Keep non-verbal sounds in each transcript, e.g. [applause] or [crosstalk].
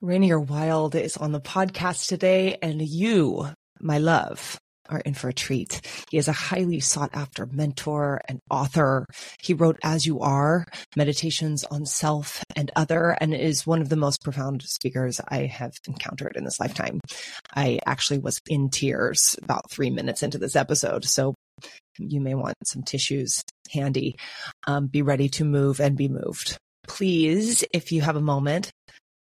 Rainier Wylde is on the podcast today, and you, my love, are in for a treat. He is a highly sought after mentor and author. He wrote As You Are, Meditations on Self and Other, and is one of the most profound speakers I have encountered in this lifetime. I actually was in tears about three minutes into this episode. So you may want some tissues handy. Um, be ready to move and be moved. Please, if you have a moment,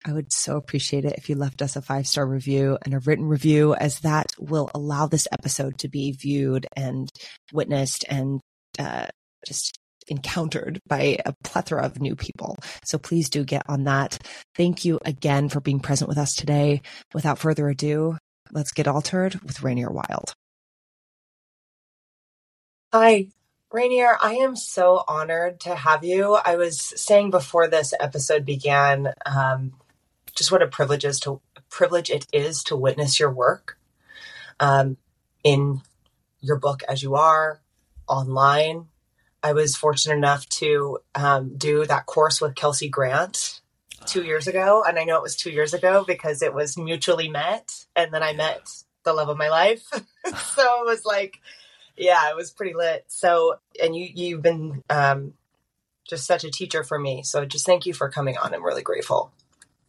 I would so appreciate it if you left us a five star review and a written review, as that will allow this episode to be viewed and witnessed and uh, just encountered by a plethora of new people. So please do get on that. Thank you again for being present with us today. Without further ado, let's get Altared with Rainier Wylde. Hi, Rainier, I am so honored to have you. I was saying before this episode began, um, just what a privilege is to privilege it is to witness your work um, in your book as you are online. I was fortunate enough to um, do that course with Kelsey Grant two years ago, and I know it was two years ago because it was mutually met, and then I met the love of my life. [laughs] [laughs] so it was like, yeah, it was pretty lit. So, and you you've been um, just such a teacher for me. So just thank you for coming on. I'm really grateful.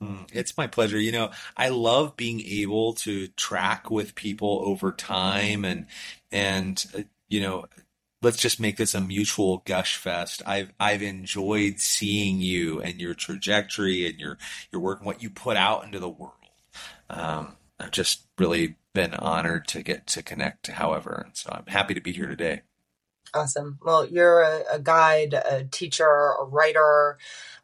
Mm, it's my pleasure. You know, I love being able to track with people over time and, and, uh, you know, let's just make this a mutual gush fest. I've, I've enjoyed seeing you and your trajectory and your, your work and what you put out into the world. Um, I've just really been honored to get to connect, however. And So I'm happy to be here today. Awesome. Well, you're a, a guide, a teacher, a writer,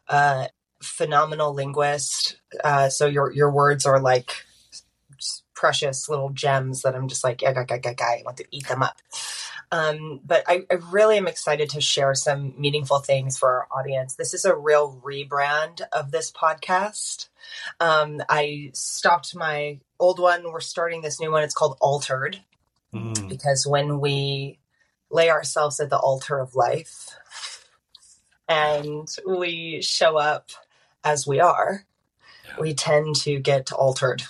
uh, phenomenal linguist. Uh, so your your words are like precious little gems that I'm just like, yeah, guy, guy, guy, I want to eat them up. Um, but I, I, really am excited to share some meaningful things for our audience. This is a real rebrand of this podcast. Um, I stopped my old one. We're starting this new one. It's called Altared mm. because when we lay ourselves at the altar of life and we show up as we are, we tend to get altered.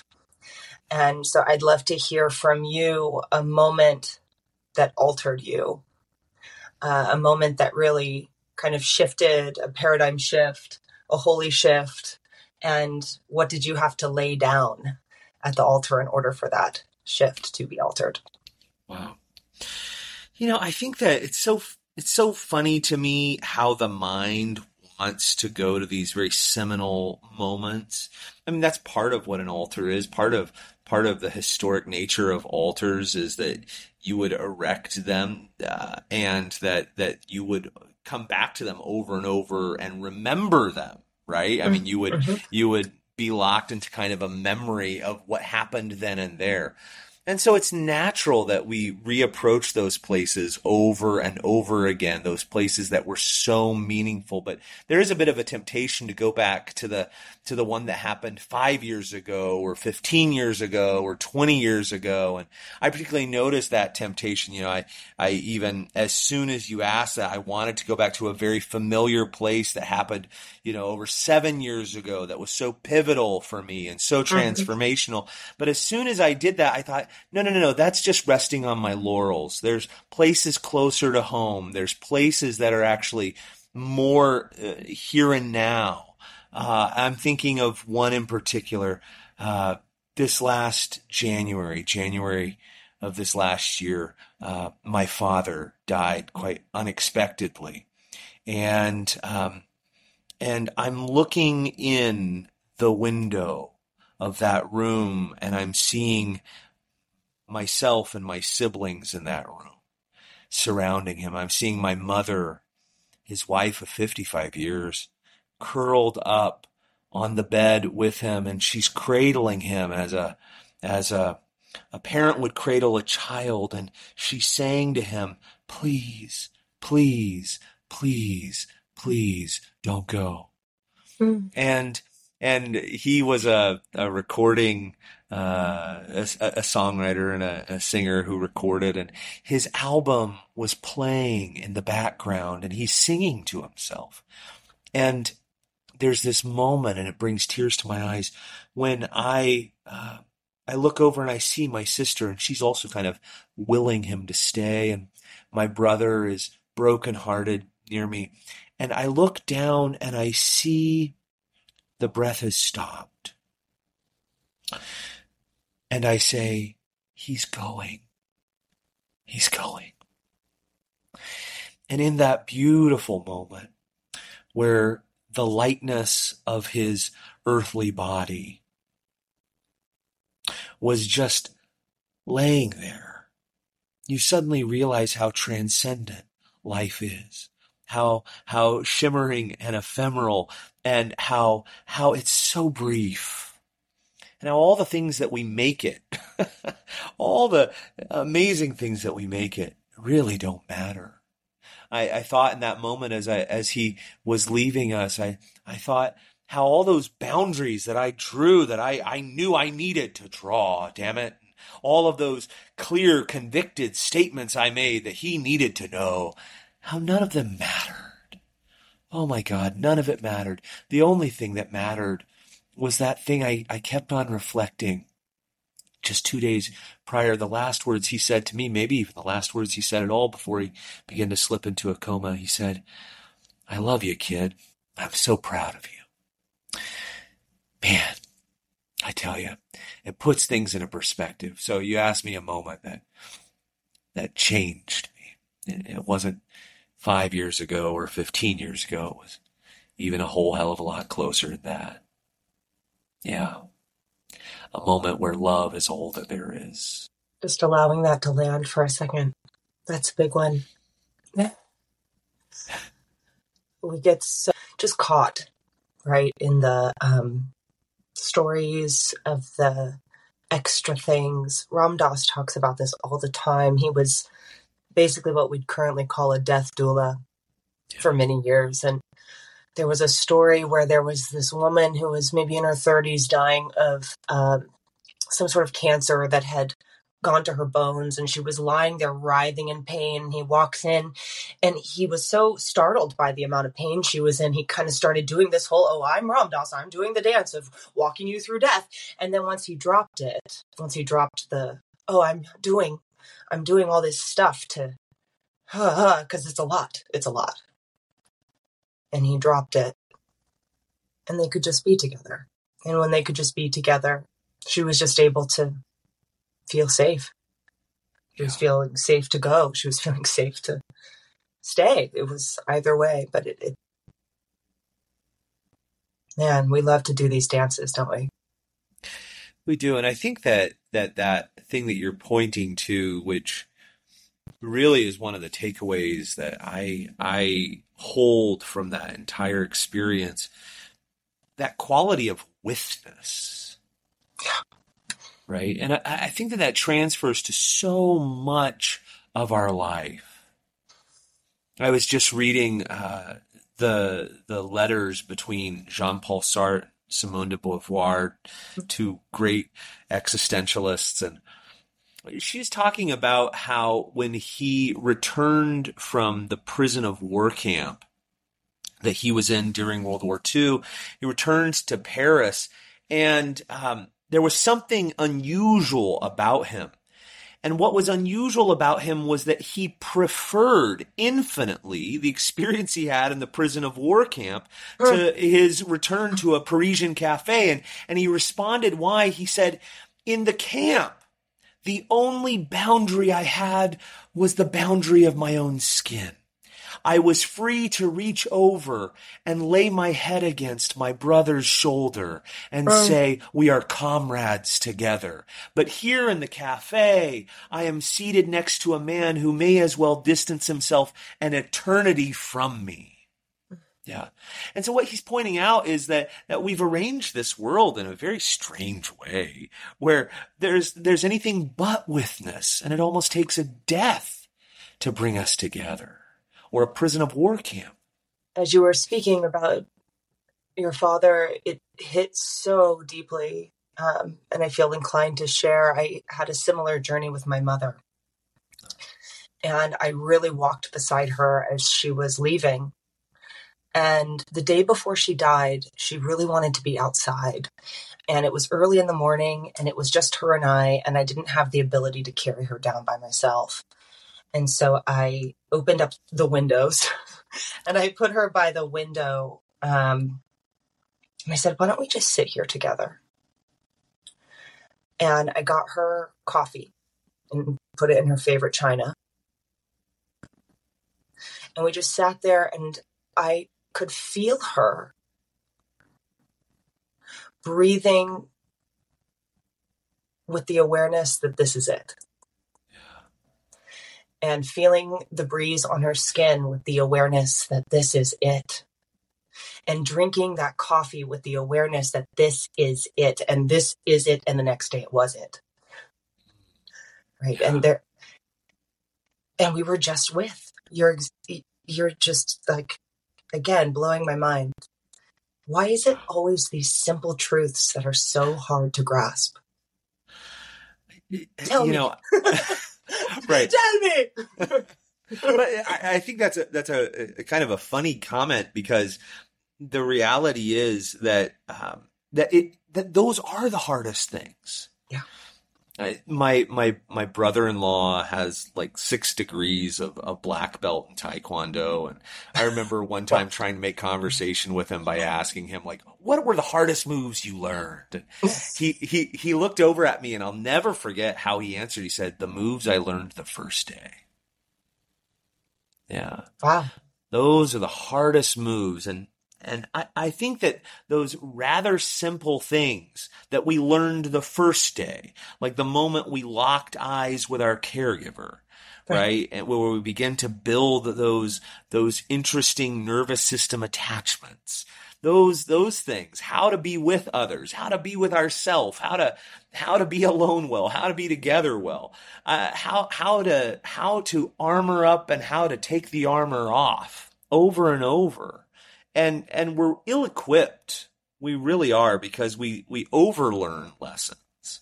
And so I'd love to hear from you a moment that altered you, uh, a moment that really kind of shifted, a paradigm shift, a holy shift. And what did you have to lay down at the altar in order for that shift to be altered? Wow. You know, I think that it's so it's so funny to me how the mind wants to go to these very seminal moments. I mean, that's part of what an altar is. Part of part of the historic nature of altars is that you would erect them uh, and that that you would come back to them over and over and remember them. Right? I mean, you would mm-hmm. you would be locked into kind of a memory of what happened then and there. And so it's natural that we reapproach those places over and over again, those places that were so meaningful. But there is a bit of a temptation to go back to the, to the one that happened five years ago or 15 years ago or 20 years ago. And I particularly noticed that temptation. You know, I, I even, as soon as you asked that, I wanted to go back to a very familiar place that happened, you know, over seven years ago that was so pivotal for me and so mm-hmm. transformational. But as soon as I did that, I thought, no, no, no, no. That's just resting on my laurels. There's places closer to home. There's places that are actually more uh, here and now. Uh, I'm thinking of one in particular. Uh, this last January, January of this last year, uh, my father died quite unexpectedly, and um, and I'm looking in the window of that room, and I'm seeing myself and my siblings in that room surrounding him. I'm seeing my mother, his wife of 55 years, curled up on the bed with him and she's cradling him as a as a a parent would cradle a child and she's saying to him, please, please, please, please don't go. Mm. And and he was a, a recording uh, a, a, songwriter and a, a, singer who recorded, and his album was playing in the background, and he's singing to himself. And there's this moment, and it brings tears to my eyes when I uh, I look over and I see my sister, and she's also kind of willing him to stay, and my brother is brokenhearted near me, and I look down and I see the breath has stopped, and I say, "He's going, he's going." And in that beautiful moment where the lightness of his earthly body was just laying there, you suddenly realize how transcendent life is. How, how shimmering and ephemeral and how, how it's so brief. And how all the things that we make it, [laughs] all the amazing things that we make it really don't matter. I, I thought in that moment as I, as he was leaving us, I, I thought how all those boundaries that I drew that I, I knew I needed to draw, damn it. All of those clear, convicted statements I made that he needed to know, how none of them mattered. Oh my God, none of it mattered. The only thing that mattered was that thing I, I kept on reflecting just two days prior, the last words he said to me, maybe even the last words he said at all before he began to slip into a coma, he said, I love you, kid. I'm so proud of you. Man, I tell you, it puts things in a perspective. So you asked me a moment that, that changed me. It wasn't five years ago or 15 years ago. It was even a whole hell of a lot closer than that. Yeah a moment where love is all that there is. Just allowing that to land for a second. That's a big one. Yeah. [laughs] We get so just caught, right, in the um, stories of the extra things. Ram Dass talks about this all the time. He was basically what we'd currently call a death doula for many years. And there was a story where there was this woman who was maybe in her 30s dying of um, some sort of cancer that had gone to her bones and she was lying there writhing in pain. He walks in and he was so startled by the amount of pain she was in he kind of started doing this whole oh i'm ram dass. I'm doing the dance of walking you through death. And then once he dropped it once he dropped the oh i'm doing i'm doing all this stuff to [laughs] because it's a lot it's a lot and he dropped it. And they could just be together. And when they could just be together, she was just able to feel safe. She was feeling safe to go. She was [laughs] feeling safe to stay. It was either way, but it, it man, we love to do these dances, don't we? We do, and I think that that that thing that you're pointing to, which really is one of the takeaways that I I hold from that entire experience. That quality of withness, right? And I, I think that that transfers to so much of our life. I was just reading uh, the the letters between Jean Paul Sartre, Simone de Beauvoir, two great existentialists, and she's talking about how when he returned from the prison of war camp that he was in during World War II, he returns to Paris, and um, there was something unusual about him. And what was unusual about him was that he preferred infinitely the experience he had in the prison of war camp to his return to a Parisian cafe. And, and he responded why. He said, in the camp, the only boundary I had was the boundary of my own skin. I was free to reach over and lay my head against my brother's shoulder and um. say, we are comrades together. But here in the cafe, I am seated next to a man who may as well distance himself an eternity from me. Yeah. And so what he's pointing out is that, that we've arranged this world in a very strange way where there's, there's anything but withness and it almost takes a death to bring us together or a prison of war camp. As you were speaking about your father, it hit so deeply. Um, and I feel inclined to share. I had a similar journey with my mother. And I really walked beside her as she was leaving And the day before she died, she really wanted to be outside. And it was early in the morning, and it was just her and I, and I didn't have the ability to carry her down by myself. And so I opened up the windows [laughs] and I put her by the window. Um, and I said, Why don't we just sit here together? And I got her coffee and put it in her favorite china. And we just sat there, and I could feel her breathing with the awareness that this is it. And feeling the breeze on her skin with the awareness that this is it. And drinking that coffee with the awareness that this is it and this is it. And the next day it was it. Mm. Right. Yeah. And there, and we were just with you're, you're just like, again, blowing my mind. Why is it always these simple truths that are so hard to grasp? Tell you me. know, [laughs] right? Tell me. [laughs] but I, I, think that's a that's a, a, kind of a funny comment because the reality is that um, that it that those are the hardest things. Yeah my my my brother-in-law has like six degrees of, of black belt in taekwondo and i remember [laughs] one time trying to make conversation with him by asking him like what were the hardest moves you learned? And [laughs] he he he looked over at me and i'll never forget how he answered. He said the moves i learned the first day. Yeah. Wow. Those are the hardest moves and and I, I think that those rather simple things that we learned the first day, like the moment we locked eyes with our caregiver, right? And where we begin to build those, those interesting nervous system attachments, those, those things, how to be with others, how to be with ourselves, how to, how to be alone well, how to be together well, uh, how, how to, how to armor up and how to take the armor off over and over and and we're ill equipped. We really are because we we overlearn lessons,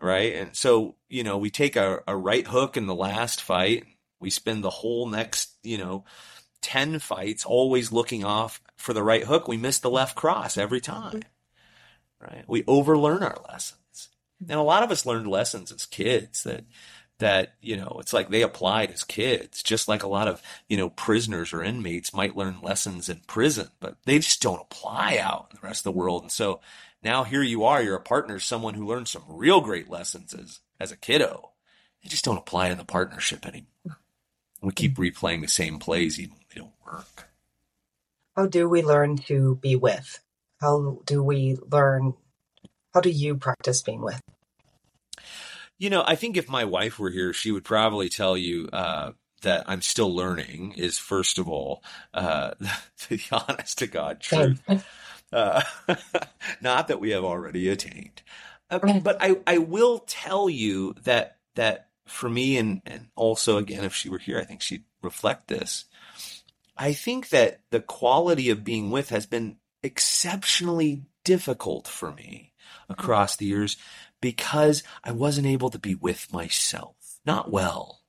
right? And so you know we take a, a right hook in the last fight. We spend the whole next you know ten fights always looking off for the right hook. We miss the left cross every time, right? We overlearn our lessons, and a lot of us learned lessons as kids that that, you know, it's like they applied as kids, just like a lot of, you know, prisoners or inmates might learn lessons in prison, but they just don't apply out in the rest of the world. And so now here you are, you're a partner, someone who learned some real great lessons as, as a kiddo. They just don't apply in the partnership anymore. We keep mm-hmm. replaying the same plays even when they don't work. How do we learn to be with? How do we learn? How do you practice being with? You know, I think if my wife were here, she would probably tell you uh, that I'm still learning. Is first of all, uh, [laughs] the honest to God truth. Uh, [laughs] not that we have already attained, uh, but I, I will tell you that that for me, and and also again, if she were here, I think she'd reflect this. I think that the quality of being with has been exceptionally difficult for me across the years because I wasn't able to be with myself. Not well.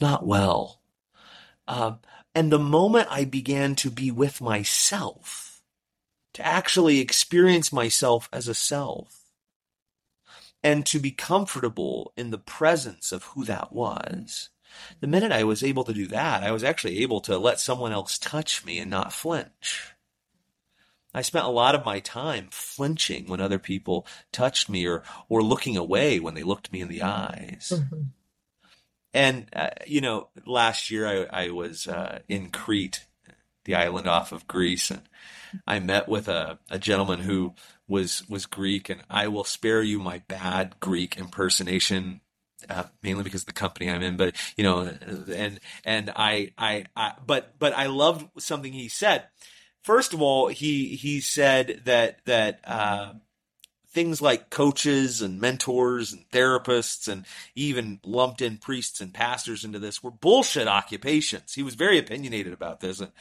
Not well. Um, and the moment I began to be with myself, to actually experience myself as a self, and to be comfortable in the presence of who that was, the minute I was able to do that, I was actually able to let someone else touch me and not flinch. I spent a lot of my time flinching when other people touched me or, or looking away when they looked me in the eyes. Mm-hmm. And, uh, you know, last year I, I was uh, in Crete, the island off of Greece, and I met with a, a gentleman who was, was Greek, and I will spare you my bad Greek impersonation uh, mainly because of the company I'm in, but you know, and and I, I, I, but but I loved something he said first of all, he he said that that uh, things like coaches and mentors and therapists and even lumped in priests and pastors into this were bullshit occupations. He was very opinionated about this, and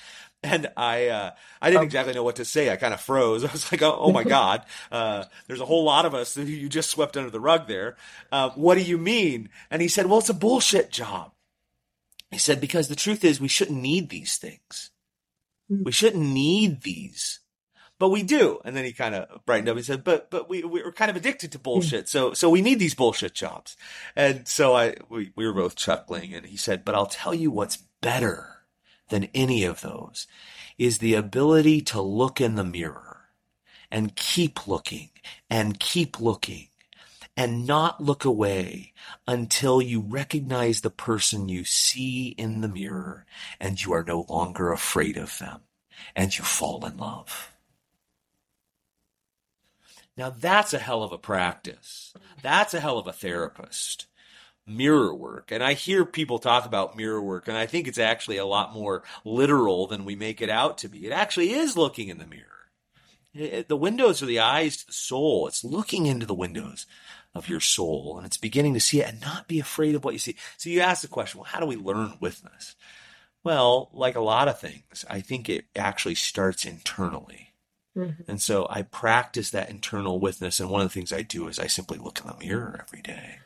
and I uh, I didn't exactly know what to say. I kind of froze. [laughs] I was like, oh, oh my [laughs] god, uh, there's a whole lot of us who you just swept under the rug there. Uh, what do you mean? And he said, well, it's a bullshit job. He said because the truth is we shouldn't need these things. Mm-hmm. We shouldn't need these but we do. And then he kind of brightened up and said, but, but we, we're kind of addicted to bullshit. So, so we need these bullshit jobs. And so I, we, we were both chuckling and he said, but I'll tell you what's better than any of those is the ability to look in the mirror and keep looking and keep looking and not look away until you recognize the person you see in the mirror and you are no longer afraid of them and you fall in love. Now that's a hell of a practice. That's a hell of a therapist. Mirror work. And I hear people talk about mirror work, and I think it's actually a lot more literal than we make it out to be. It actually is looking in the mirror. It, the windows are the eyes to the soul. It's looking into the windows of your soul and it's beginning to see it and not be afraid of what you see. So you ask the question, well, how do we learn withness? Well, like a lot of things, I think it actually starts internally. Mm-hmm. And so I practice that internal withness. And one of the things I do is I simply look in the mirror every day.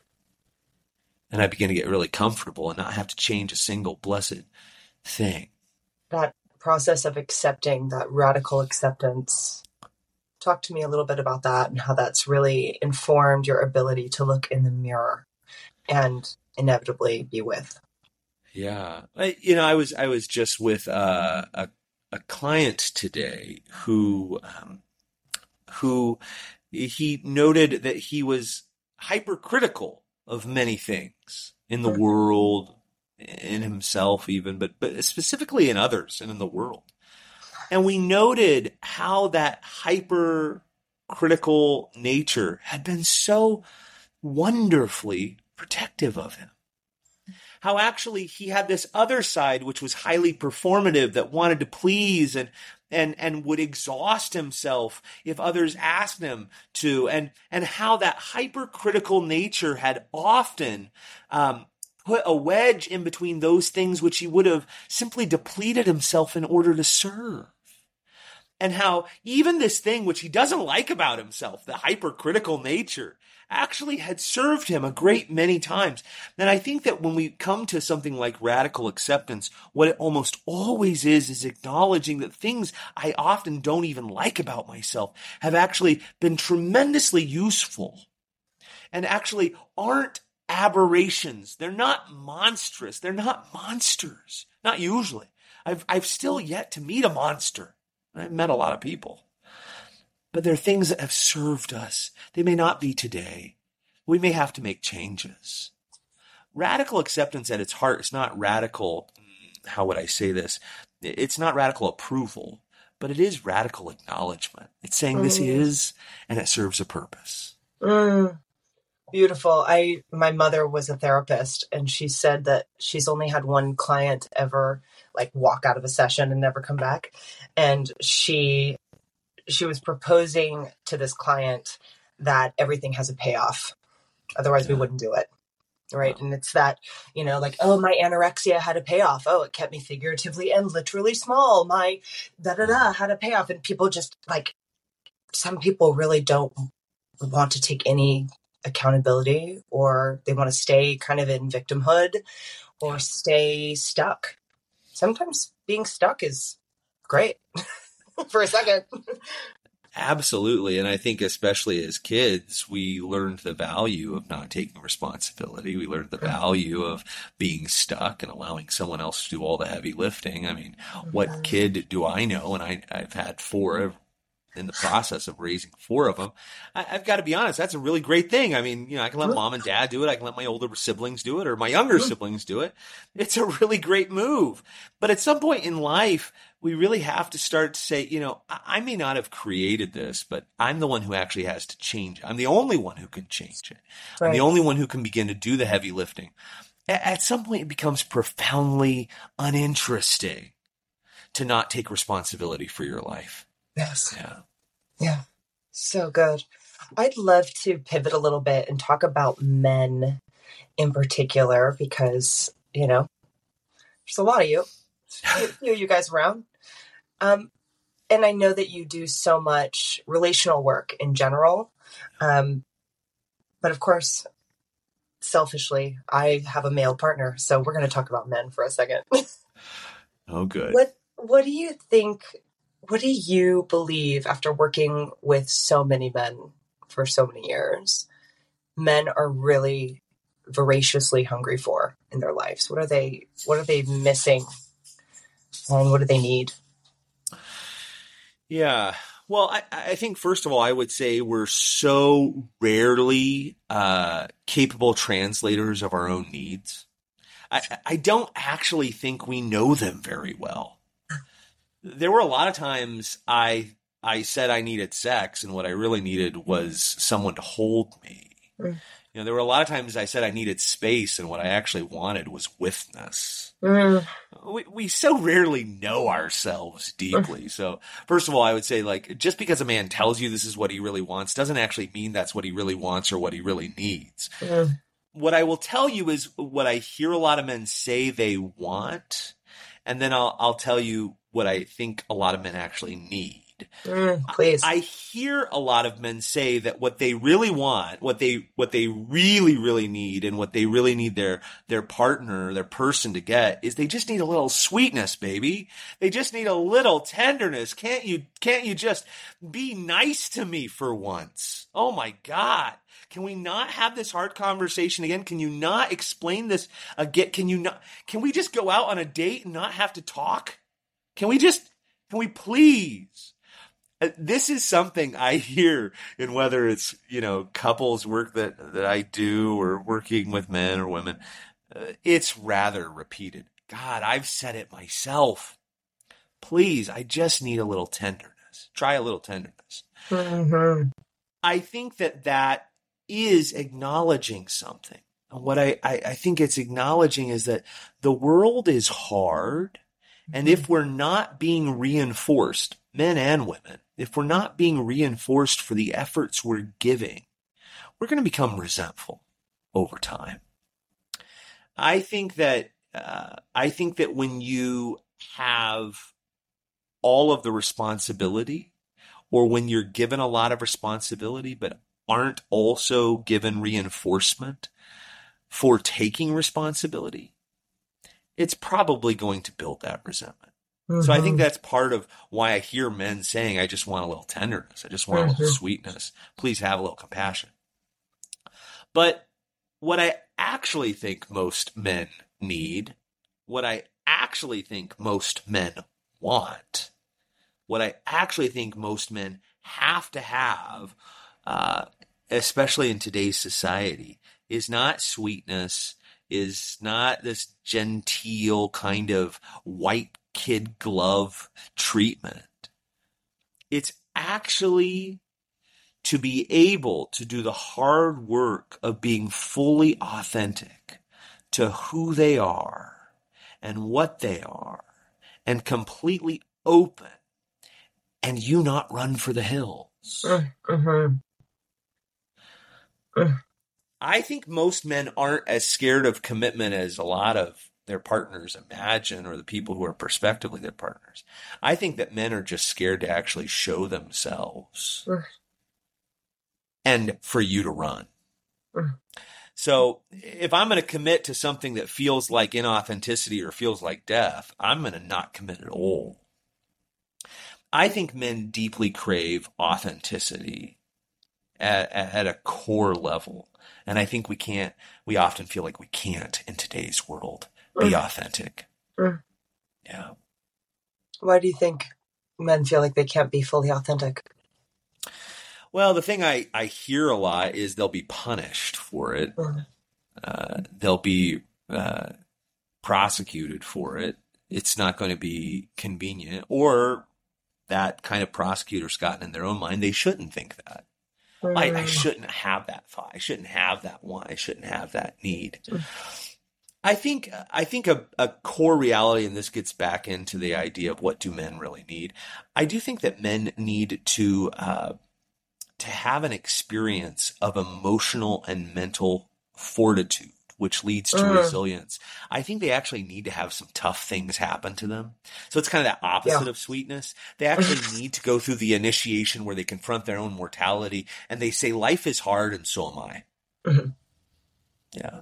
And I begin to get really comfortable and not have to change a single blessed thing. That process of accepting, that radical acceptance. Talk to me a little bit about that and how that's really informed your ability to look in the mirror and inevitably be with. Yeah, I, you know, I was I was just with uh, a a client today who um, who he noted that he was hypercritical of many things in the world, in himself even, but but specifically in others and in the world. And we noted how that hypercritical nature had been so wonderfully protective of him. How actually he had this other side which was highly performative that wanted to please and and and would exhaust himself if others asked him to. And and how that hypercritical nature had often um, put a wedge in between those things which he would have simply depleted himself in order to serve and how even this thing which he doesn't like about himself, the hypercritical nature, actually had served him a great many times. And I think that when we come to something like radical acceptance, what it almost always is, is acknowledging that things I often don't even like about myself have actually been tremendously useful and actually aren't aberrations. They're not monstrous. They're not monsters. Not usually. I've, I've still yet to meet a monster. I've met a lot of people. But there are things that have served us. They may not be today. We may have to make changes. Radical acceptance at its heart is not radical, how would I say this? It's not radical approval, but it is radical acknowledgement. It's saying mm. this is, and it serves a purpose. Mm. Beautiful. I my mother was a therapist and she said that she's only had one client ever like walk out of a session and never come back. And she she was proposing to this client that everything has a payoff. Otherwise yeah. we wouldn't do it. Right. Wow. And it's that, you know, like, oh, my anorexia had a payoff. Oh, it kept me figuratively and literally small. My da da da had a payoff. And people just like, some people really don't want to take any accountability or they want to stay kind of in victimhood or stay stuck. Sometimes being stuck is great [laughs] for a second. Absolutely. And I think, especially as kids, we learned the value of not taking responsibility. We learned the value of being stuck and allowing someone else to do all the heavy lifting. I mean, what kid do I know? And I, I've had four in the process of raising four of them. I, have got to be honest, that's a really great thing. I mean, you know, I can let mom and dad do it. I can let my older siblings do it or my younger siblings do it. It's a really great move. But at some point in life, we really have to start to say, you know, I, I may not have created this, but I'm the one who actually has to change it. I'm the only one who can change it. Right. I'm the only one who can begin to do the heavy lifting. At some point, it becomes profoundly uninteresting to not take responsibility for your life. Yes. Yeah. Yeah. So good. I'd love to pivot a little bit and talk about men in particular because, you know, there's a lot of you, a few of you guys around. Um, and I know that you do so much relational work in general. Um, but of course, selfishly, I have a male partner. So we're going to talk about men for a second. [laughs] oh, good. What what do you think? What do you believe after working with so many men for so many years? Men are really voraciously hungry for in their lives. What are they? What are they missing? And what do they need? Yeah. Well, I, I think first of all, I would say we're so rarely uh, capable translators of our own needs. I, I don't actually think we know them very well. There were a lot of times I I said I needed sex, and what I really needed was someone to hold me. Mm. You know, there were a lot of times I said I needed space, and what I actually wanted was withness. Mm. We, we so rarely know ourselves deeply. so, first of all, I would say, like, just because a man tells you this is what he really wants doesn't actually mean that's what he really wants or what he really needs. Mm. What I will tell you is what I hear a lot of men say they want, and then I'll, I'll tell you what I think a lot of men actually need. Mm, please. I, I hear a lot of men say that what they really want, what they what they really really need, and what they really need their their partner, their person to get is they just need a little sweetness, baby. They just need a little tenderness. Can't you can't you just be nice to me for once? Oh my god. Can we not have this hard conversation again? Can you not explain this again? Can you not can we just go out on a date and not have to talk? Can we just can we please? Uh, this is something I hear in whether it's you know couples work that that I do or working with men or women. Uh, it's rather repeated. God, I've said it myself. Please, I just need a little tenderness. Try a little tenderness. Mm-hmm. I think that that is acknowledging something. And what I, I, I think it's acknowledging is that the world is hard. And if we're not being reinforced, men and women, if we're not being reinforced for the efforts we're giving, we're going to become resentful over time. I think that uh, I think that when you have all of the responsibility, or when you're given a lot of responsibility but aren't also given reinforcement for taking responsibility, it's probably going to build that resentment. Mm-hmm. So I think mm-hmm. that's part of why I hear men saying, I just want a little tenderness. I just want mm-hmm. a little mm-hmm. sweetness. Please have a little compassion. But what I actually think most men need, what I actually think most men want, what I actually think most men have to have, uh, especially in today's society, is not sweetness, is not this genteel kind of white kid glove treatment. It's actually to be able to do the hard work of being fully authentic to who they are and what they are and completely open and you not run for the hills. Uh-huh. Uh. I think most men aren't as scared of commitment as a lot of their partners imagine or the people who are prospectively their partners. I think that men are just scared to actually show themselves and for you to run. So if I'm going to commit to something that feels like inauthenticity or feels like death, I'm going to not commit at all. I think men deeply crave authenticity at, at a core level. And I think we can't, we often feel like we can't in today's world be mm. authentic. Mm. Yeah. Why do you think men feel like they can't be fully authentic? Well, the thing I, I hear a lot is they'll be punished for it. Mm. Uh, they'll be uh, prosecuted for it. It's not going to be convenient. Or that kind of prosecutor's gotten in their own mind. They shouldn't think that. Mm. I, I, shouldn't have that thought. I shouldn't have that want. I shouldn't have that need. Mm. I think I think a, a core reality, and this gets back into the idea of what do men really need. I do think that men need to uh, to have an experience of emotional and mental fortitude, which leads to uh. resilience. I think they actually need to have some tough things happen to them. So it's kind of that opposite yeah. of sweetness. They actually [laughs] need to go through the initiation where they confront their own mortality and they say, "Life is hard, and so am I." Mm-hmm. Yeah.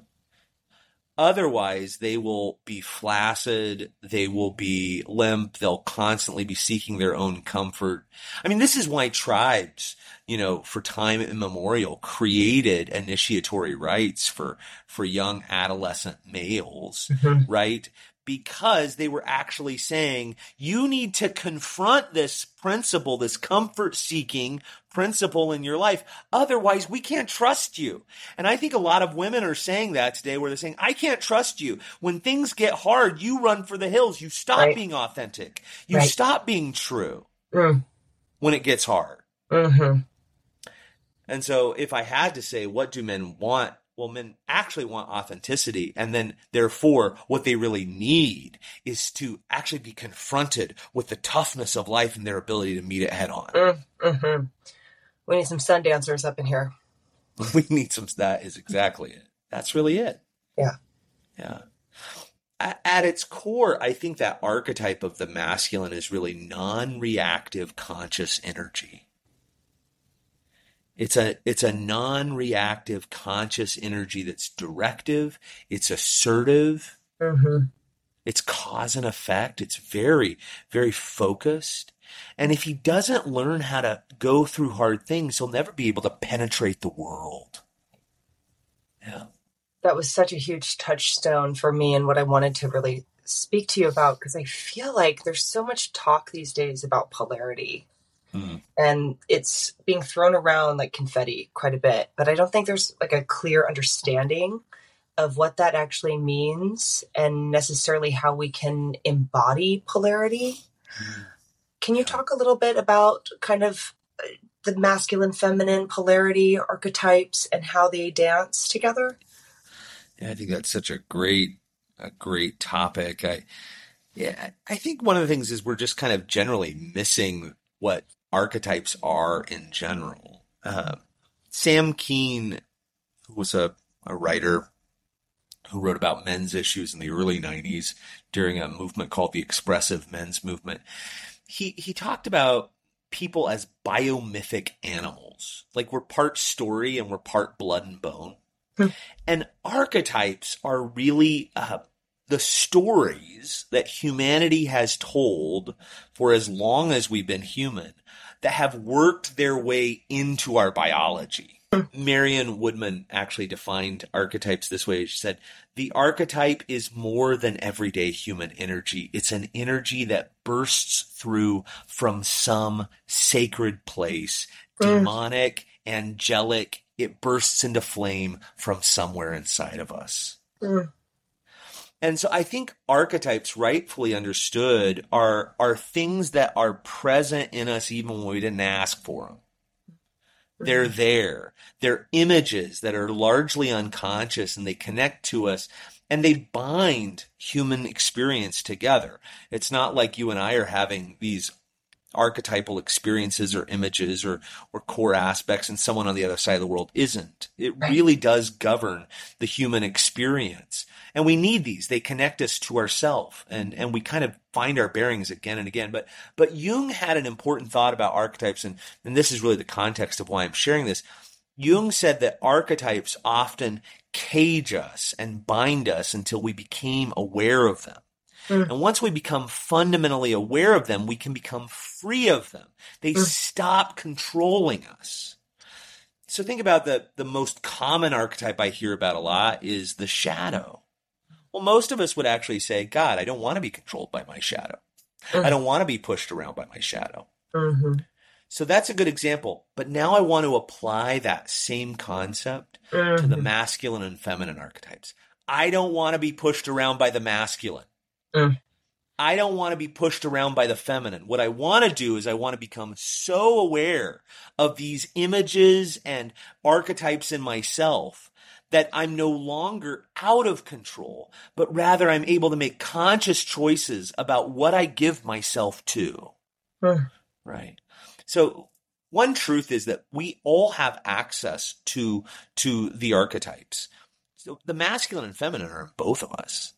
Otherwise, they will be flaccid. They will be limp. They'll constantly be seeking their own comfort. I mean, this is why tribes, you know, for time immemorial created initiatory rites for, for young adolescent males, mm-hmm. right? Because they were actually saying you need to confront this principle, this comfort seeking principle in your life. Otherwise, we can't trust you. And I think a lot of women are saying that today where they're saying, I can't trust you. When things get hard, you run for the hills. You stop right. being authentic. You right. stop being true mm. when it gets hard. Mm-hmm. And so if I had to say, what do men want well, men actually want authenticity. And then therefore what they really need is to actually be confronted with the toughness of life and their ability to meet it head on. Mm-hmm. We need some sun dancers up in here. [laughs] we need some, that is exactly it. That's really it. Yeah. Yeah. At, at its core, I think that archetype of the masculine is really non-reactive conscious energy it's a it's a non-reactive conscious energy that's directive. It's assertive. Mm-hmm. It's cause and effect. It's very very focused. And if he doesn't learn how to go through hard things, he'll never be able to penetrate the world. Yeah. That was such a huge touchstone for me and what I wanted to really speak to you about because I feel like there's so much talk these days about polarity Mm. And it's being thrown around like confetti quite a bit, but I don't think there's like a clear understanding of what that actually means and necessarily how we can embody polarity. Mm. Can you talk a little bit about kind of uh, the masculine feminine polarity archetypes and how they dance together? Yeah, I think that's such a great a great topic. I yeah, I think one of the things is we're just kind of generally missing what archetypes are in general. Uh, Sam Keen, who was a, a writer who wrote about men's issues in the early 90s during a movement called the expressive men's movement, he, he talked about people as biomythic animals. Like we're part story and we're part blood and bone. Hmm. And archetypes are really uh, the stories that humanity has told for as long as we've been human that have worked their way into our biology. Marion Woodman actually defined archetypes this way. She said, the archetype is more than everyday human energy. It's an energy that bursts through from some sacred place, mm. demonic, angelic. It bursts into flame from somewhere inside of us. Mm. And so I think archetypes rightfully understood are are things that are present in us even when we didn't ask for them. They're there. They're images that are largely unconscious and they connect to us and they bind human experience together. It's not like you and I are having these archetypal experiences or images or, or core aspects and someone on the other side of the world isn't. It really does govern the human experience. And we need these. They connect us to ourself and, and we kind of find our bearings again and again. But, but Jung had an important thought about archetypes and, and this is really the context of why I'm sharing this. Jung said that archetypes often cage us and bind us until we became aware of them. Mm. And once we become fundamentally aware of them, we can become free of them. They mm. stop controlling us. So think about the, the most common archetype I hear about a lot is the shadow. Well, most of us would actually say, God, I don't want to be controlled by my shadow. Mm. I don't want to be pushed around by my shadow. Mm-hmm. So that's a good example. But now I want to apply that same concept mm-hmm. to the mm-hmm. masculine and feminine archetypes. I don't want to be pushed around by the masculine. Mm. I don't want to be pushed around by the feminine. What I want to do is I want to become so aware of these images and archetypes in myself that I'm no longer out of control, but rather I'm able to make conscious choices about what I give myself to. Mm. Right. So one truth is that we all have access to, to the archetypes. So the masculine and feminine are in both of us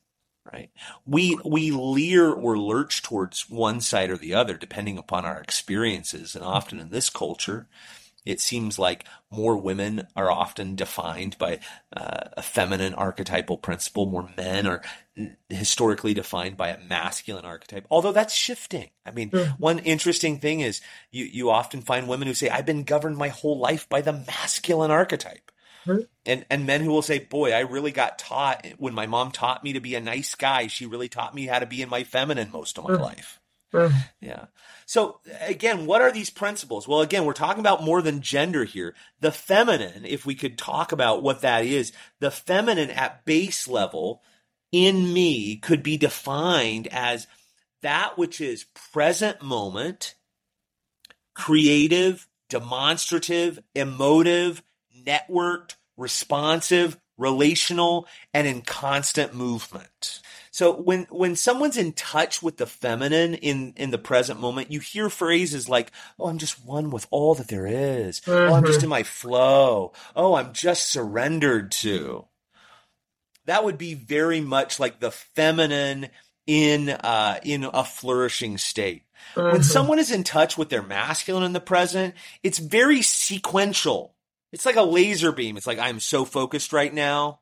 right? We we leer or lurch towards one side or the other depending upon our experiences, and often in this culture, it seems like more women are often defined by uh, a feminine archetypal principle. More men are historically defined by a masculine archetype, although that's shifting. I mean, one interesting thing is you, you often find women who say, I've been governed my whole life by the masculine archetype. And, and men who will say, boy, I really got taught when my mom taught me to be a nice guy. She really taught me how to be in my feminine most of my mm. life. Yeah. So again, what are these principles? Well, again, we're talking about more than gender here. The feminine, if we could talk about what that is, the feminine at base level in me could be defined as that which is present moment, creative, demonstrative, emotive, networked, responsive, relational, and in constant movement. So when when someone's in touch with the feminine in in the present moment, you hear phrases like, "Oh, I'm just one with all that there is. Mm-hmm. Oh, I'm just mm-hmm. in my flow. Oh, I'm just surrendered to." that would be very much like the feminine in uh, in a flourishing state. Mm-hmm. When someone is in touch with their masculine in the present, it's very sequential. It's like a laser beam. It's like I'm so focused right now.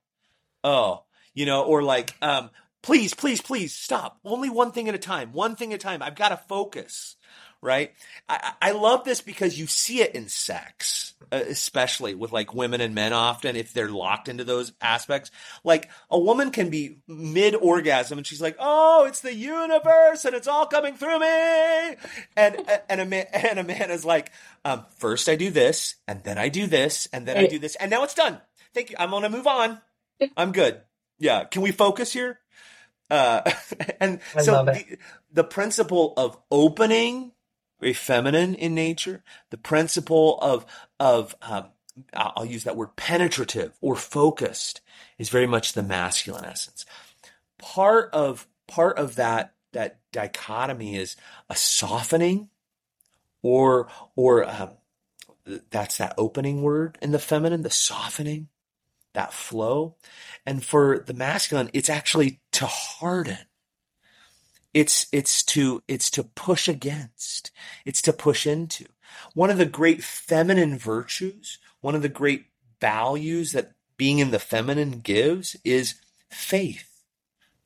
Oh, you know, or like, um, please, please, please stop. Only one thing at a time. One thing at a time. I've got to focus right? I, I love this because you see it in sex, especially with like women and men often if they're locked into those aspects. Like a woman can be mid orgasm and she's like, "Oh, it's the universe and it's all coming through me," and and a man [laughs] and a man is like, um, first I do this and then I do this and then I do this and now it's done. Thank you. I'm gonna move on. [laughs] I'm good. Yeah. Can we focus here? Uh, [laughs] and I so the, the principle of opening very feminine in nature. The principle of of um, I'll use that word penetrative or focused is very much the masculine essence. Part of part of that that dichotomy is a softening, or or um, that's that opening word in the feminine, the softening, that flow, and for the masculine, it's actually to harden it's, it's to, it's to push against. It's to push into. One of the great feminine virtues, one of the great values that being in the feminine gives is faith.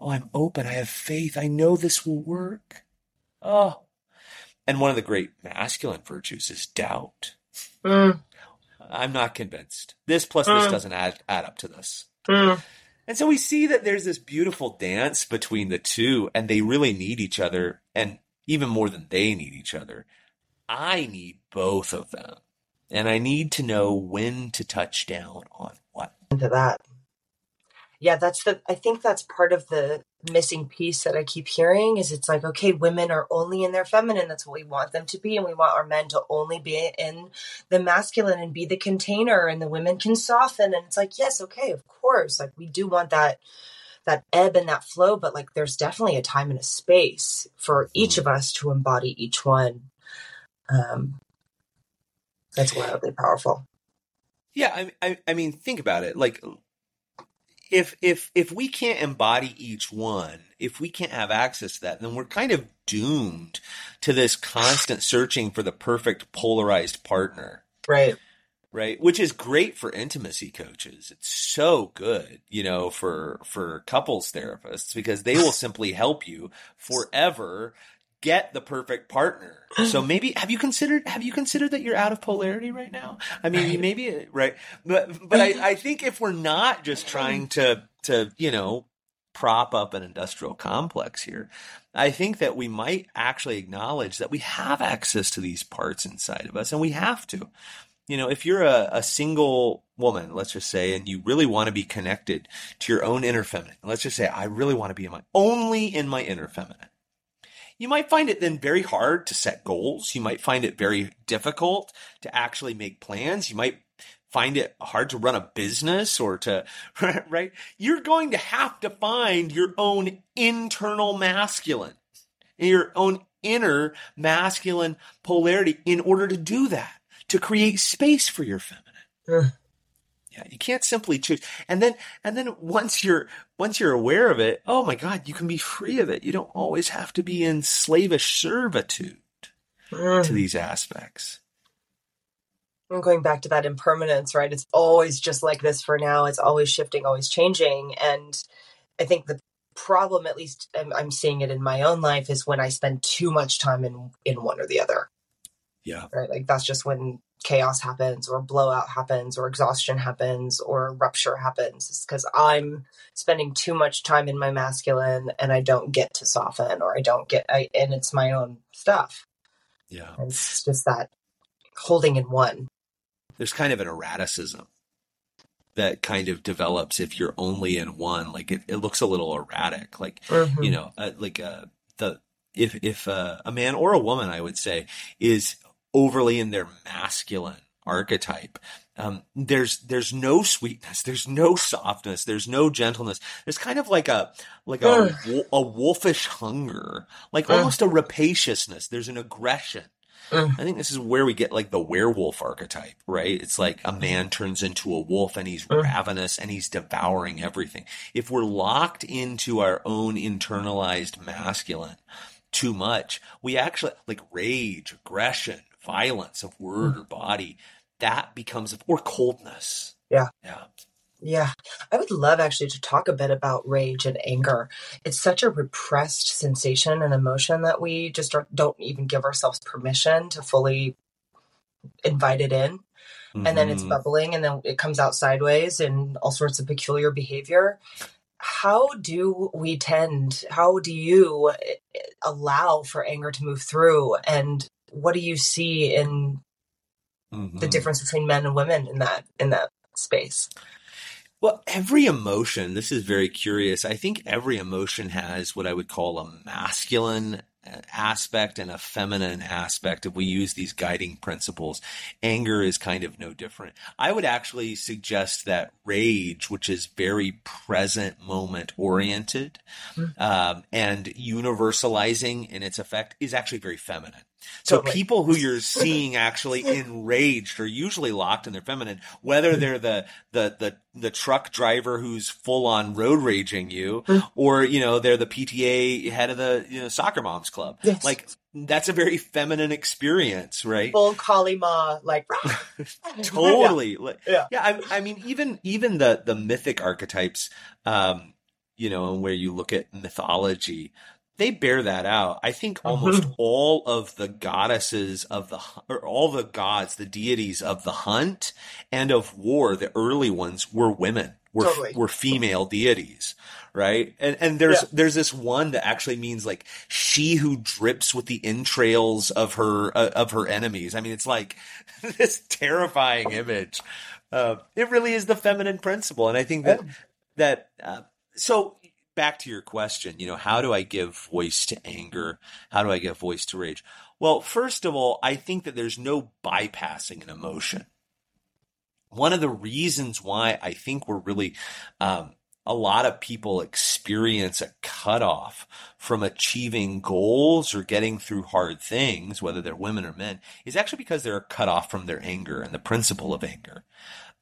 Oh, I'm open. I have faith. I know this will work. Oh. And one of the great masculine virtues is doubt. Mm. I'm not convinced. This plus mm. this doesn't add, add up to this. Mm. And so we see that there's this beautiful dance between the two, and they really need each other, and even more than they need each other. I need both of them. And I need to know when to touch down on what. Into that yeah that's the i think that's part of the missing piece that i keep hearing is it's like okay women are only in their feminine. That's what we want them to be. And we want our men to only be in the masculine and be the container and the women can soften. And it's like yes okay of course. Like we do want that that ebb and that flow but like there's definitely a time and a space for each of us to embody each one. Um that's wildly powerful. Yeah I, I, I mean think about it. Like if if if we can't embody each one, if we can't have access to that, then we're kind of doomed to this constant searching for the perfect polarized partner. Right. Right, which is great for intimacy coaches. It's so good, you know, for for couples therapists because they will [laughs] simply help you forever get the perfect partner. So [gasps] maybe have you considered have you considered that you're out of polarity right now? I mean, maybe right, but but I, I think if we're not just trying to to you know prop up an industrial complex here, I think that we might actually acknowledge that we have access to these parts inside of us, and we have to. You know, if you're a, a single woman, let's just say, and you really want to be connected to your own inner feminine, let's just say, I really want to be in my only in my inner feminine you might find it then very hard to set goals. You might find it very difficult to actually make plans. You might find it hard to run a business or to, [laughs] right? You're going to have to find your own internal masculine, your own inner masculine polarity in order to do that, to create space for your feminine. Yeah, you can't simply choose. And then and then once you're once you're aware of it, oh my god, you can be free of it. You don't always have to be in slavish servitude mm. to these aspects. I'm going back to that impermanence, right? It's always just like this for now. It's always shifting, always changing. And I think the problem, at least I'm, I'm seeing it in my own life, is when I spend too much time in in one or the other. Yeah. Right. Like that's just when chaos happens or blowout happens or exhaustion happens or rupture happens because i'm spending too much time in my masculine and i don't get to soften or i don't get I, and it's my own stuff. Yeah. And it's just that holding in one. There's kind of an erraticism that kind of develops if you're only in one like it, it looks a little erratic like mm-hmm. you know uh, like uh, the if if uh, a man or a woman i would say is overly in their masculine archetype. Um, there's there's no sweetness, there's no softness, there's no gentleness. There's kind of like a like a, a wolfish hunger, like almost a rapaciousness. There's an aggression. I think this is where we get like the werewolf archetype, right? It's like a man turns into a wolf and he's ravenous and he's devouring everything. If we're locked into our own internalized masculine too much, we actually like rage, aggression, violence of word or body, that becomes or coldness. Yeah. Yeah. Yeah. I would love actually to talk a bit about rage and anger. It's such a repressed sensation and emotion that we just don't even give ourselves permission to fully invite it in. Mm-hmm. And then it's mm-hmm. bubbling and then it comes out sideways and all sorts of peculiar behavior. How do we tend, how do you eh, allow for anger to move through and what do you see in mm-hmm. the difference between men and women in that in that space? Well, every emotion, this is very curious. I think every emotion has what I would call a masculine aspect and a feminine aspect if we use these guiding principles. Anger is kind of no different. I would actually suggest that rage, which is very present moment oriented mm-hmm. um, and universalizing in its effect, is actually very feminine. So totally. people who you're [laughs] seeing actually enraged are usually locked in their feminine, whether they're the the the the truck driver who's full on road raging you, mm. or you know they're the PTA head of the you know, soccer moms club. Yes. Like that's a very feminine experience, right? Full Kali Ma, like [laughs] [laughs] totally. yeah, yeah. yeah I, I, mean, even even the the mythic archetypes, um, you know, where you look at mythology, they bear that out. I think almost uh-huh. all of the goddesses of the, or all the gods, the deities of the hunt and of war, the early ones were women, were, totally. were female deities, right? And, and there's, yeah. there's this one that actually means like she who drips with the entrails of her, uh, of her enemies. I mean, it's like [laughs] this terrifying image. Uh, it really is the feminine principle. And I think that, that, uh, so back to your question, you know, how do I give voice to anger? How do I give voice to rage? Well, first of all, I think that there's no bypassing an emotion. One of the reasons why I think we're really, um, a lot of people experience a cutoff from achieving goals or getting through hard things, whether they're women or men, is actually because they're cut off from their anger and the principle of anger.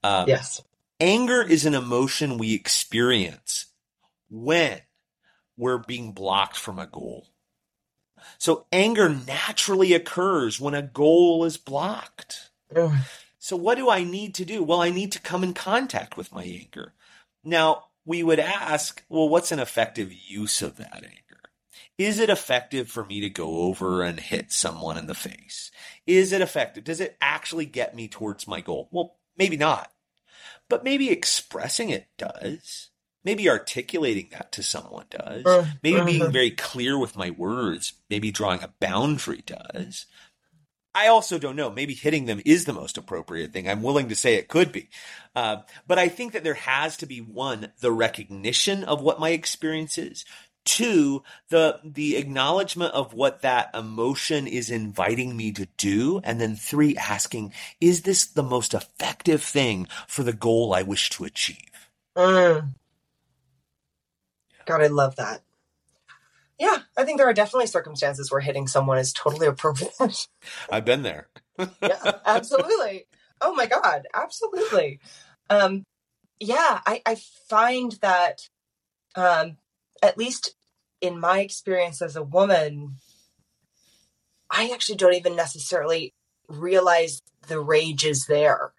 Um, yes. Anger is an emotion we experience when we're being blocked from a goal. So anger naturally occurs when a goal is blocked. So what do I need to do? Well, I need to come in contact with my anger. Now, we would ask, well, what's an effective use of that anger? Is it effective for me to go over and hit someone in the face? Is it effective? Does it actually get me towards my goal? Well, maybe not. But maybe expressing it does. Maybe articulating that to someone does. Uh, maybe uh, being very clear with my words, maybe drawing a boundary does. I also don't know. Maybe hitting them is the most appropriate thing. I'm willing to say it could be. Uh, but I think that there has to be one, the recognition of what my experience is. Two, the, the acknowledgement of what that emotion is inviting me to do. And then three, asking, is this the most effective thing for the goal I wish to achieve? Mm. God, I love that. Yeah, I think there are definitely circumstances where hitting someone is totally appropriate. [laughs] I've been there. yeah, absolutely. Oh my God, absolutely. Um, yeah, I, I find that, um, at least in my experience as a woman, I actually don't even necessarily realize the rage is there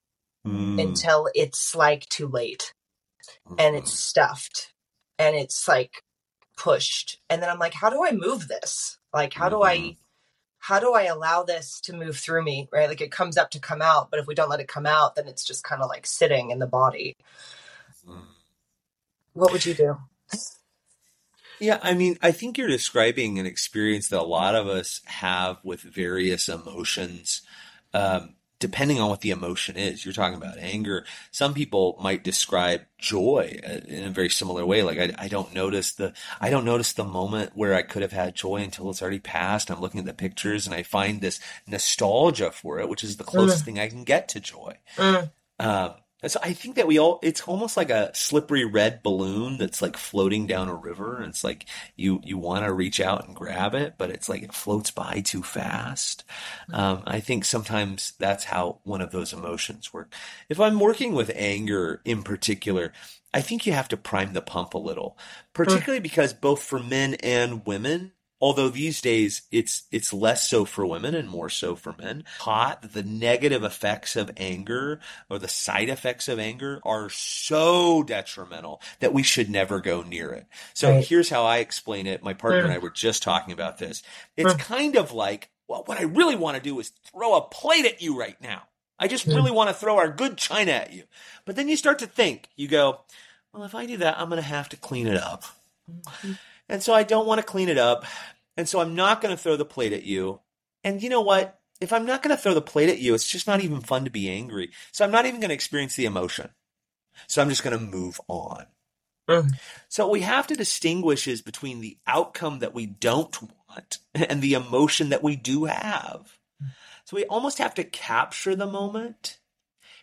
Mm. until it's like too late and it's stuffed and it's like pushed and then i'm like how do i move this? Like how do i Mhm. how do i allow this to move through me? Right? Like it comes up to come out but if we don't let it come out then it's just kind of like sitting in the body. Mm. what would you do? Yeah, I mean, I think you're describing an experience that a lot of us have with various emotions, um, depending on what the emotion is. You're talking about anger. Some people might describe joy in a very similar way. Like, I, I don't notice the, I don't notice the moment where I could have had joy until it's already passed. I'm looking at the pictures and I find this nostalgia for it, which is the closest thing I can get to joy. Mm, Um, and so I think that we all, it's almost like a slippery red balloon that's like floating down a river. And it's like you, you want to reach out and grab it, but it's like it floats by too fast. Um, I think sometimes that's how one of those emotions work. If I'm working with anger in particular, I think you have to prime the pump a little, particularly because both for men and women, although these days it's it's less so for women and more so for men taught that the negative effects of anger or the side effects of anger are so detrimental that we should never go near it so Right. here's how i explain it my partner and Mm. i were just talking about this it's Mm. kind of like well what i really want to do is throw a plate at you right now i just Mm. really want to throw our good china at you but then you start to think you go well if i do that i'm going to have to clean it up and so I don't want to clean it up. And so I'm not going to throw the plate at you. And you know what? If I'm not going to throw the plate at you, it's just not even fun to be angry. So I'm not even going to experience the emotion. So I'm just going to move on. mm, So what we have to distinguish is between the outcome that we don't want [laughs] and the emotion that we do have. So we almost have to capture the moment.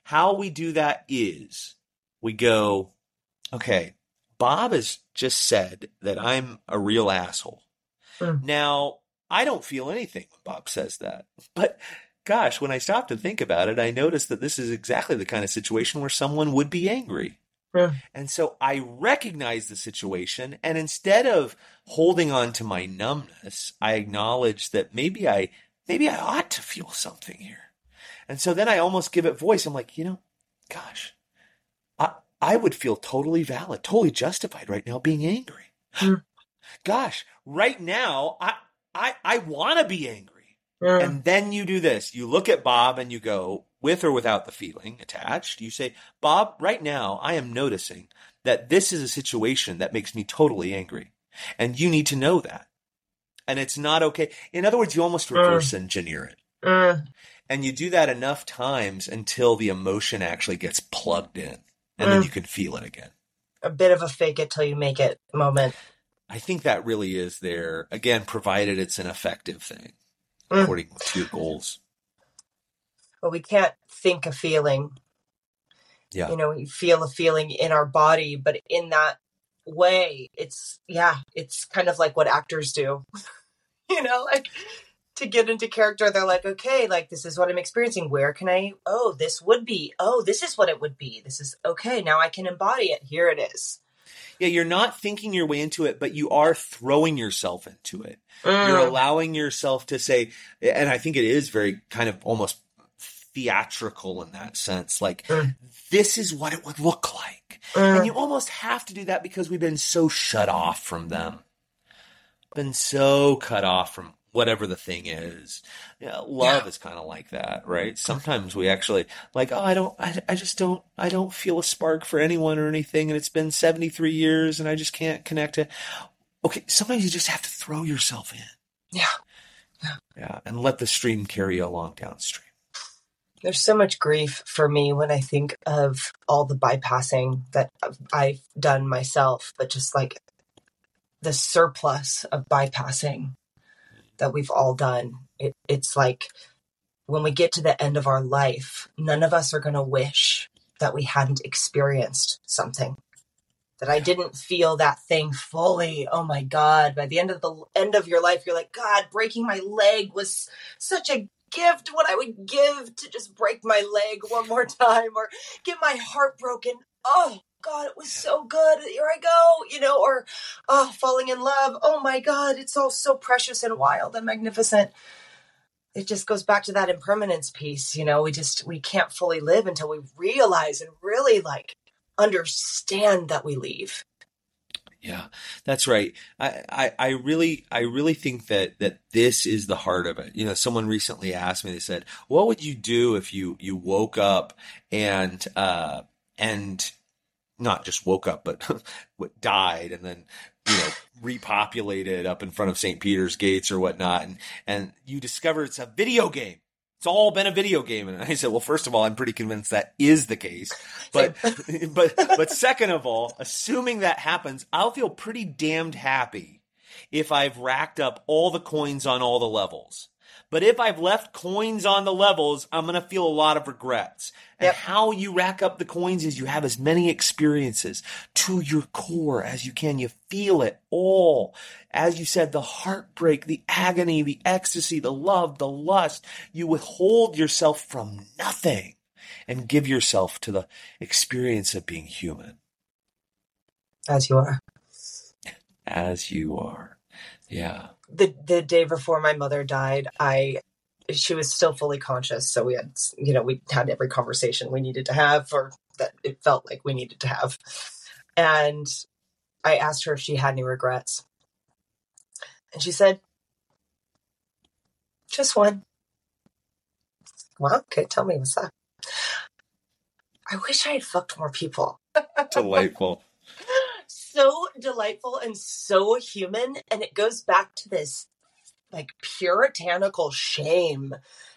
How we do that is we go, okay, Bob has just said that I'm a real asshole. Mm. Now, I don't feel anything when Bob says that. But gosh, when I stop to think about it, I notice that this is exactly the kind of situation where someone would be angry. mm, And so I recognize the situation. And instead of holding on to my numbness, I acknowledge that maybe I, maybe I ought to feel something here. And so then I almost give it voice. I'm like, you know, gosh, I, would feel totally valid, totally justified right now being angry. Mm. Gosh, right now, I, I, I want to be angry. mm, And then you do this. You look at Bob and you go, with or without the feeling attached, you say, Bob, right now I am noticing that this is a situation that makes me totally angry. And you need to know that. And it's not okay. In other words, you almost reverse engineer it. mm, And you do that enough times until the emotion actually gets plugged in. And then Mm. you can feel it again. a bit of a fake it till you make it moment I think that really is there, again, provided it's an effective thing Mm. according to your goals. but we can't think a feeling Yeah. you know we feel a feeling in our body but in that way it's yeah it's kind of like what actors do [laughs] you know like to get into character they're like okay like this is what i'm experiencing where can i oh this would be oh this is what it would be this is okay now i can embody it here it is Yeah, you're not thinking your way into it, but you are throwing yourself into it. Mm, You're allowing yourself to say, and I think it is very kind of almost theatrical in that sense. Like, Mm. this is what it would look like. mm, And you almost have to do that because we've been so shut off from them. Been so cut off from whatever the thing is. Yeah, love Yeah. is kind of like that, right? Mm-hmm. Sometimes we actually like, oh, I don't, I, I just don't, I don't feel a spark for anyone or anything, and it's been 73 years and I just can't connect it. Okay, sometimes you just have to throw yourself in. Yeah. Yeah, and let the stream carry you along downstream. there's so much grief for me when i think of all the bypassing that i've done myself but just like the surplus of bypassing that we've all done. It, it's like when we get to the end of our life, none of us are going to wish that we hadn't experienced something. That I didn't feel that thing fully. Oh my God. By the end of the end of your life, you're like, God, breaking my leg was such a gift. What I would give to just break my leg one more [laughs] time or get my heart broken. Oh, God, it was so good. Here I go, you know, or oh, falling in love. Oh my God, it's all so precious and wild and magnificent. it just goes back to that impermanence piece. You know, we just, we can't fully live until we realize and really like understand that we leave. Yeah, that's right. I, I, I really, I really think that, that this is the heart of it. You know, someone recently asked me, they said, what would you do if you, you woke up and, uh, and not just woke up, but [laughs] what died and then, you know, repopulated up in front of St. Peter's gates or whatnot. And, and you discover it's a video game. It's all been a video game. And I said, well, first of all, I'm pretty convinced that is the case. But, [laughs] but, but second of all, assuming that happens, I'll feel pretty damned happy if I've racked up all the coins on all the levels. But if I've left coins on the levels, I'm going to feel a lot of regrets. And yep. how you rack up the coins is you have as many experiences to your core as you can. You feel it all. As you said, the heartbreak, the agony, the ecstasy, the love, the lust. You withhold yourself from nothing and give yourself to the experience of being human. As you are. As you are. Yeah the the day before my mother died, I she was still fully conscious, so we had you know we had every conversation we needed to have, or that it felt like we needed to have, and I asked her if she had any regrets, and she said, "Just one." Well, okay, tell me what's that. I wish I had fucked more people. [laughs] Delightful so delightful and so human. And it goes back to this like puritanical shame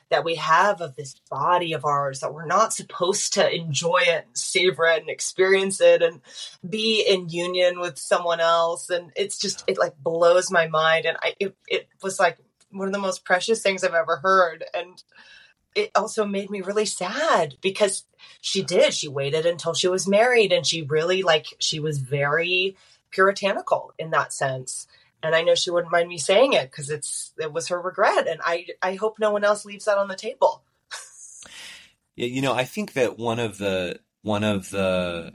that we have of this body of ours that we're not supposed to enjoy it and savor it and experience it and be in union with someone else and it's just it like blows my mind and i it, it was like one of the most precious things i've ever heard and it also made me really sad because she did. She waited until she was married and she really like she was very puritanical in that sense. And I know she wouldn't mind me saying it because it's it was her regret. And I I hope no one else leaves that on the table. yeah, you know, I think that one of the one of the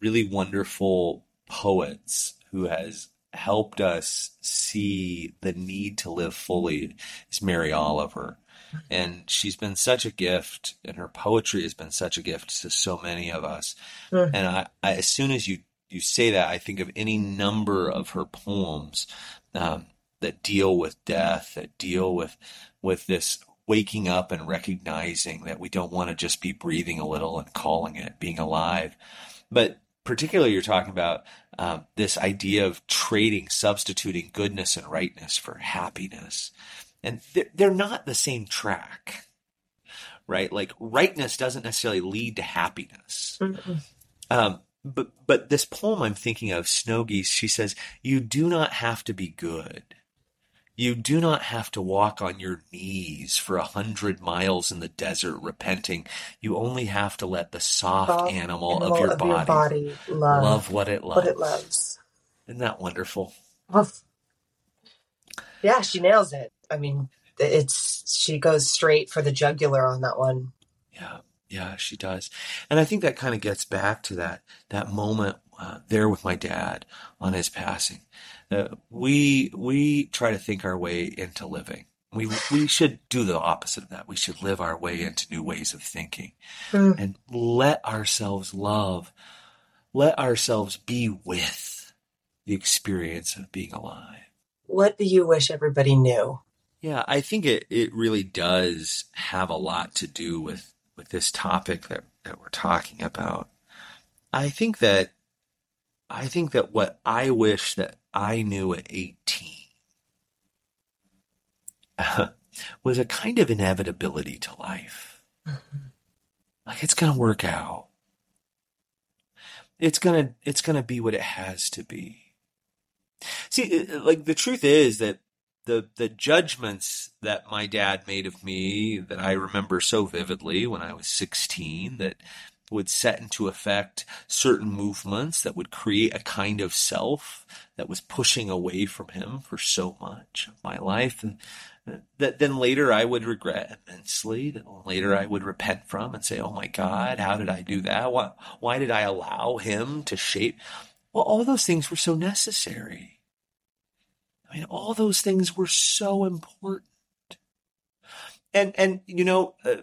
really wonderful poets who has helped us see the need to live fully is Mary Oliver and she's been such a gift and her poetry has been such a gift to so many of us. Mm. and I, I, as soon as you you say that i think of any number of her poems um, that deal with death that deal with with this waking up and recognizing that we don't want to just be breathing a little and calling it being alive. But particularly you're talking about um, this idea of trading substituting goodness and rightness for happiness and they're not the same track, right? Like rightness doesn't necessarily lead to happiness. Um, but but this poem I'm thinking of, Snow Geese, she says, "You do not have to be good. You do not have to walk on your knees for a hundred miles in the desert repenting. You only have to let the soft animal, animal, of, your, of body, your body love, love, what it loves. What it loves. Isn't that wonderful? Yeah, she nails it. I mean, it's she goes straight for the jugular on that one. Yeah, yeah, she does, and I think that kind of gets back to that that moment uh, there with my dad on his passing. Uh, we we try to think our way into living. We we should do the opposite of that. We should live our way into new ways of thinking, mm. and let ourselves love, let ourselves be with the experience of being alive. What do you wish everybody knew? Yeah, I think it, it really does have a lot to do with, with this topic that, that we're talking about. I think that I think that what I wish that I knew at 18 uh, [laughs] was a kind of inevitability to life. Mm-hmm. Like it's going to work out. It's going to it's going to be what it has to be. See, like the truth is that the the judgments that my dad made of me that I remember so vividly when I was 16 that would set into effect certain movements that would create a kind of self that was pushing away from him for so much of my life and that then later I would regret immensely that later I would repent from and say oh my god how did I do that? Why why did I allow him to shape well all those things were so necessary I mean, all those things were so important. and and you know, uh,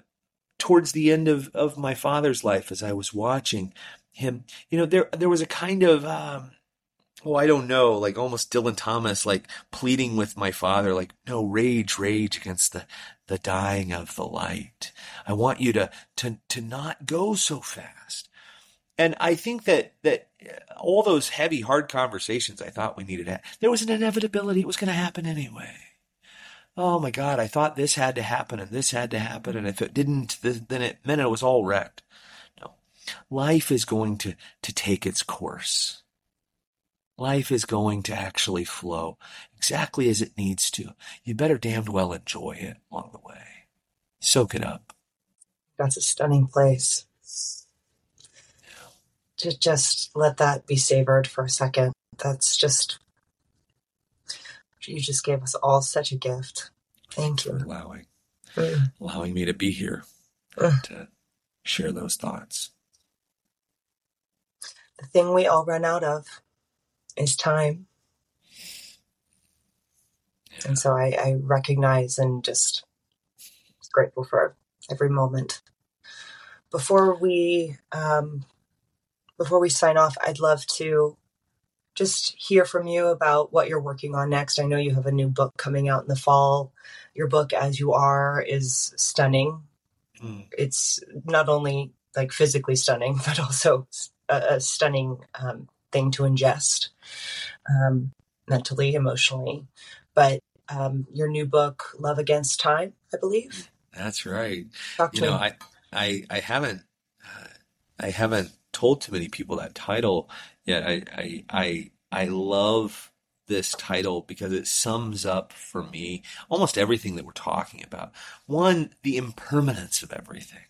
towards the end of of my father's life, as I was watching him, you know, there there was a kind of um, oh, I don't know, like almost Dylan Thomas, like pleading with my father, like, no, rage, rage against the, the dying of the light. I want you to, to, to not go so fast. And I think that, that all those heavy, hard conversations I thought we needed. To, there was an inevitability. It was going to happen anyway. Oh my God, I thought this had to happen and this had to happen. And if it didn't, then it meant it was all wrecked. No, life is going to, to take its course life is going to actually flow exactly as it needs to. You better damned well enjoy it along the way. Soak it up. That's a stunning place. To just let that be savored for a second. That's just, you just gave us all such a gift. Thank you. allowing, mm. allowing me to be here mm. to share those thoughts. The thing we all run out of is time. And so I, I recognize and just grateful for every moment. Before we um, before we sign off, I'd love to just hear from you about what you're working on next. I know you have a new book coming out in the fall. Your book, As You Are, is stunning. Mm. It's not only like physically stunning, [laughs] but also a, a stunning um, thing to ingest um, mentally, emotionally. But um, your new book, Love Against Time, I believe. That's right. Talk you know, me. I, I, I haven't, uh, I haven't told too many people that title yet. I, I, I, I love this title because it sums up for me almost everything that we're talking about. One, the impermanence of everything.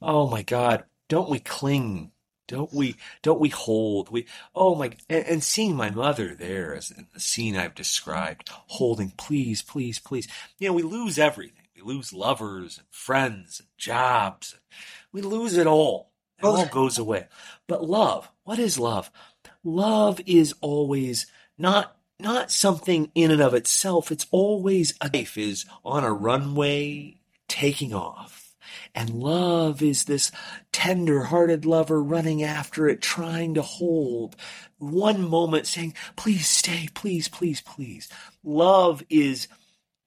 Oh my God, don't we cling don't we, don't we hold, we, oh my, and, and seeing my mother there as in the scene I've described, holding, please, please, please. You know, we lose everything. We lose lovers and friends and jobs. We lose it all. It all goes away. But love, what is love? Love is always not not something in and of itself. It's always a life is on a runway taking off and love is this tender hearted lover running after it, trying to hold. One moment saying, please stay, please, please, please. Love is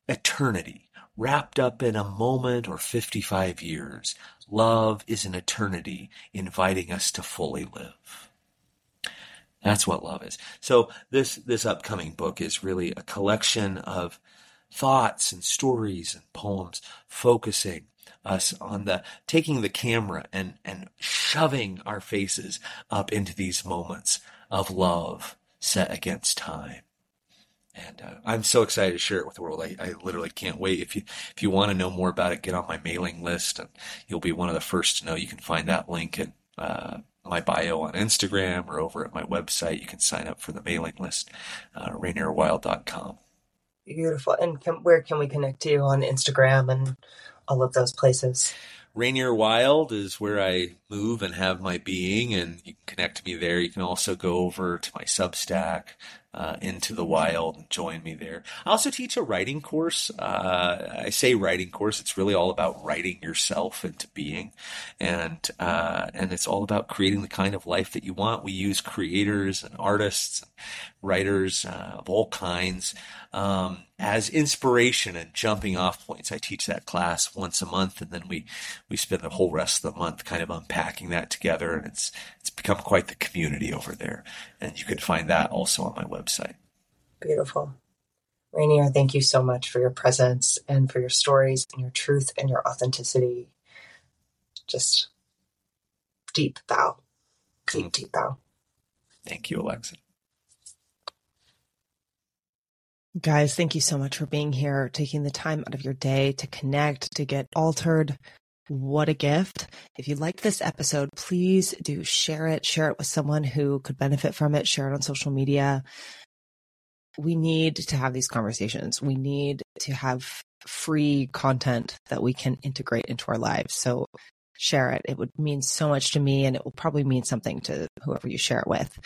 eternity wrapped up in a moment or 55 years. Love is an eternity inviting us to fully live. That's what love is. So this, this upcoming book is really a collection of thoughts and stories and poems focusing us on the taking the camera and and shoving our faces up into these moments of love set against time. And uh, I'm so excited to share it with the world. I, I literally can't wait. If you if you want to know more about it, get on my mailing list, and you'll be one of the first to know. You can find that link in uh, my bio on Instagram or over at my website. You can sign up for the mailing list, uh, rainierwylde.com. Beautiful. And can, where can we connect to you on Instagram and all of those places? Rainier Wylde is where I move and have my being, and you can connect to me there. You can also go over to my Substack, uh, into the wild join me there. I also teach a writing course. Uh, I say writing course. It's really all about writing yourself into being, and uh, and it's all about creating the kind of life that you want. We use creators and artists, and writers uh, of all kinds um, as inspiration and jumping off points. I teach that class once a month, and then we we spend the whole rest of the month kind of unpacking that together, and it's it's become quite the community over there. And you can find that also on my website website. Beautiful. Rainier, thank you so much for your presence and for your stories and your truth and your authenticity. Just deep bow. Deep, mm-hmm. deep bow. Thank you, Alexa. Guys, thank you so much for being here, taking the time out of your day to connect, to get Altared. What a gift. If you liked this episode, please do share it, share it with someone who could benefit from it, share it on social media. We need to have these conversations. We need to have free content that we can integrate into our lives. So share it. It would mean so much to me and it will probably mean something to whoever you share it with.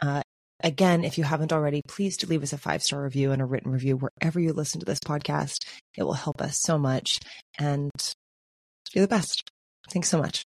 Uh, Again, if you haven't already, please do leave us a five star review and a written review wherever you listen to this podcast. It will help us so much. And you're the best. Thanks so much.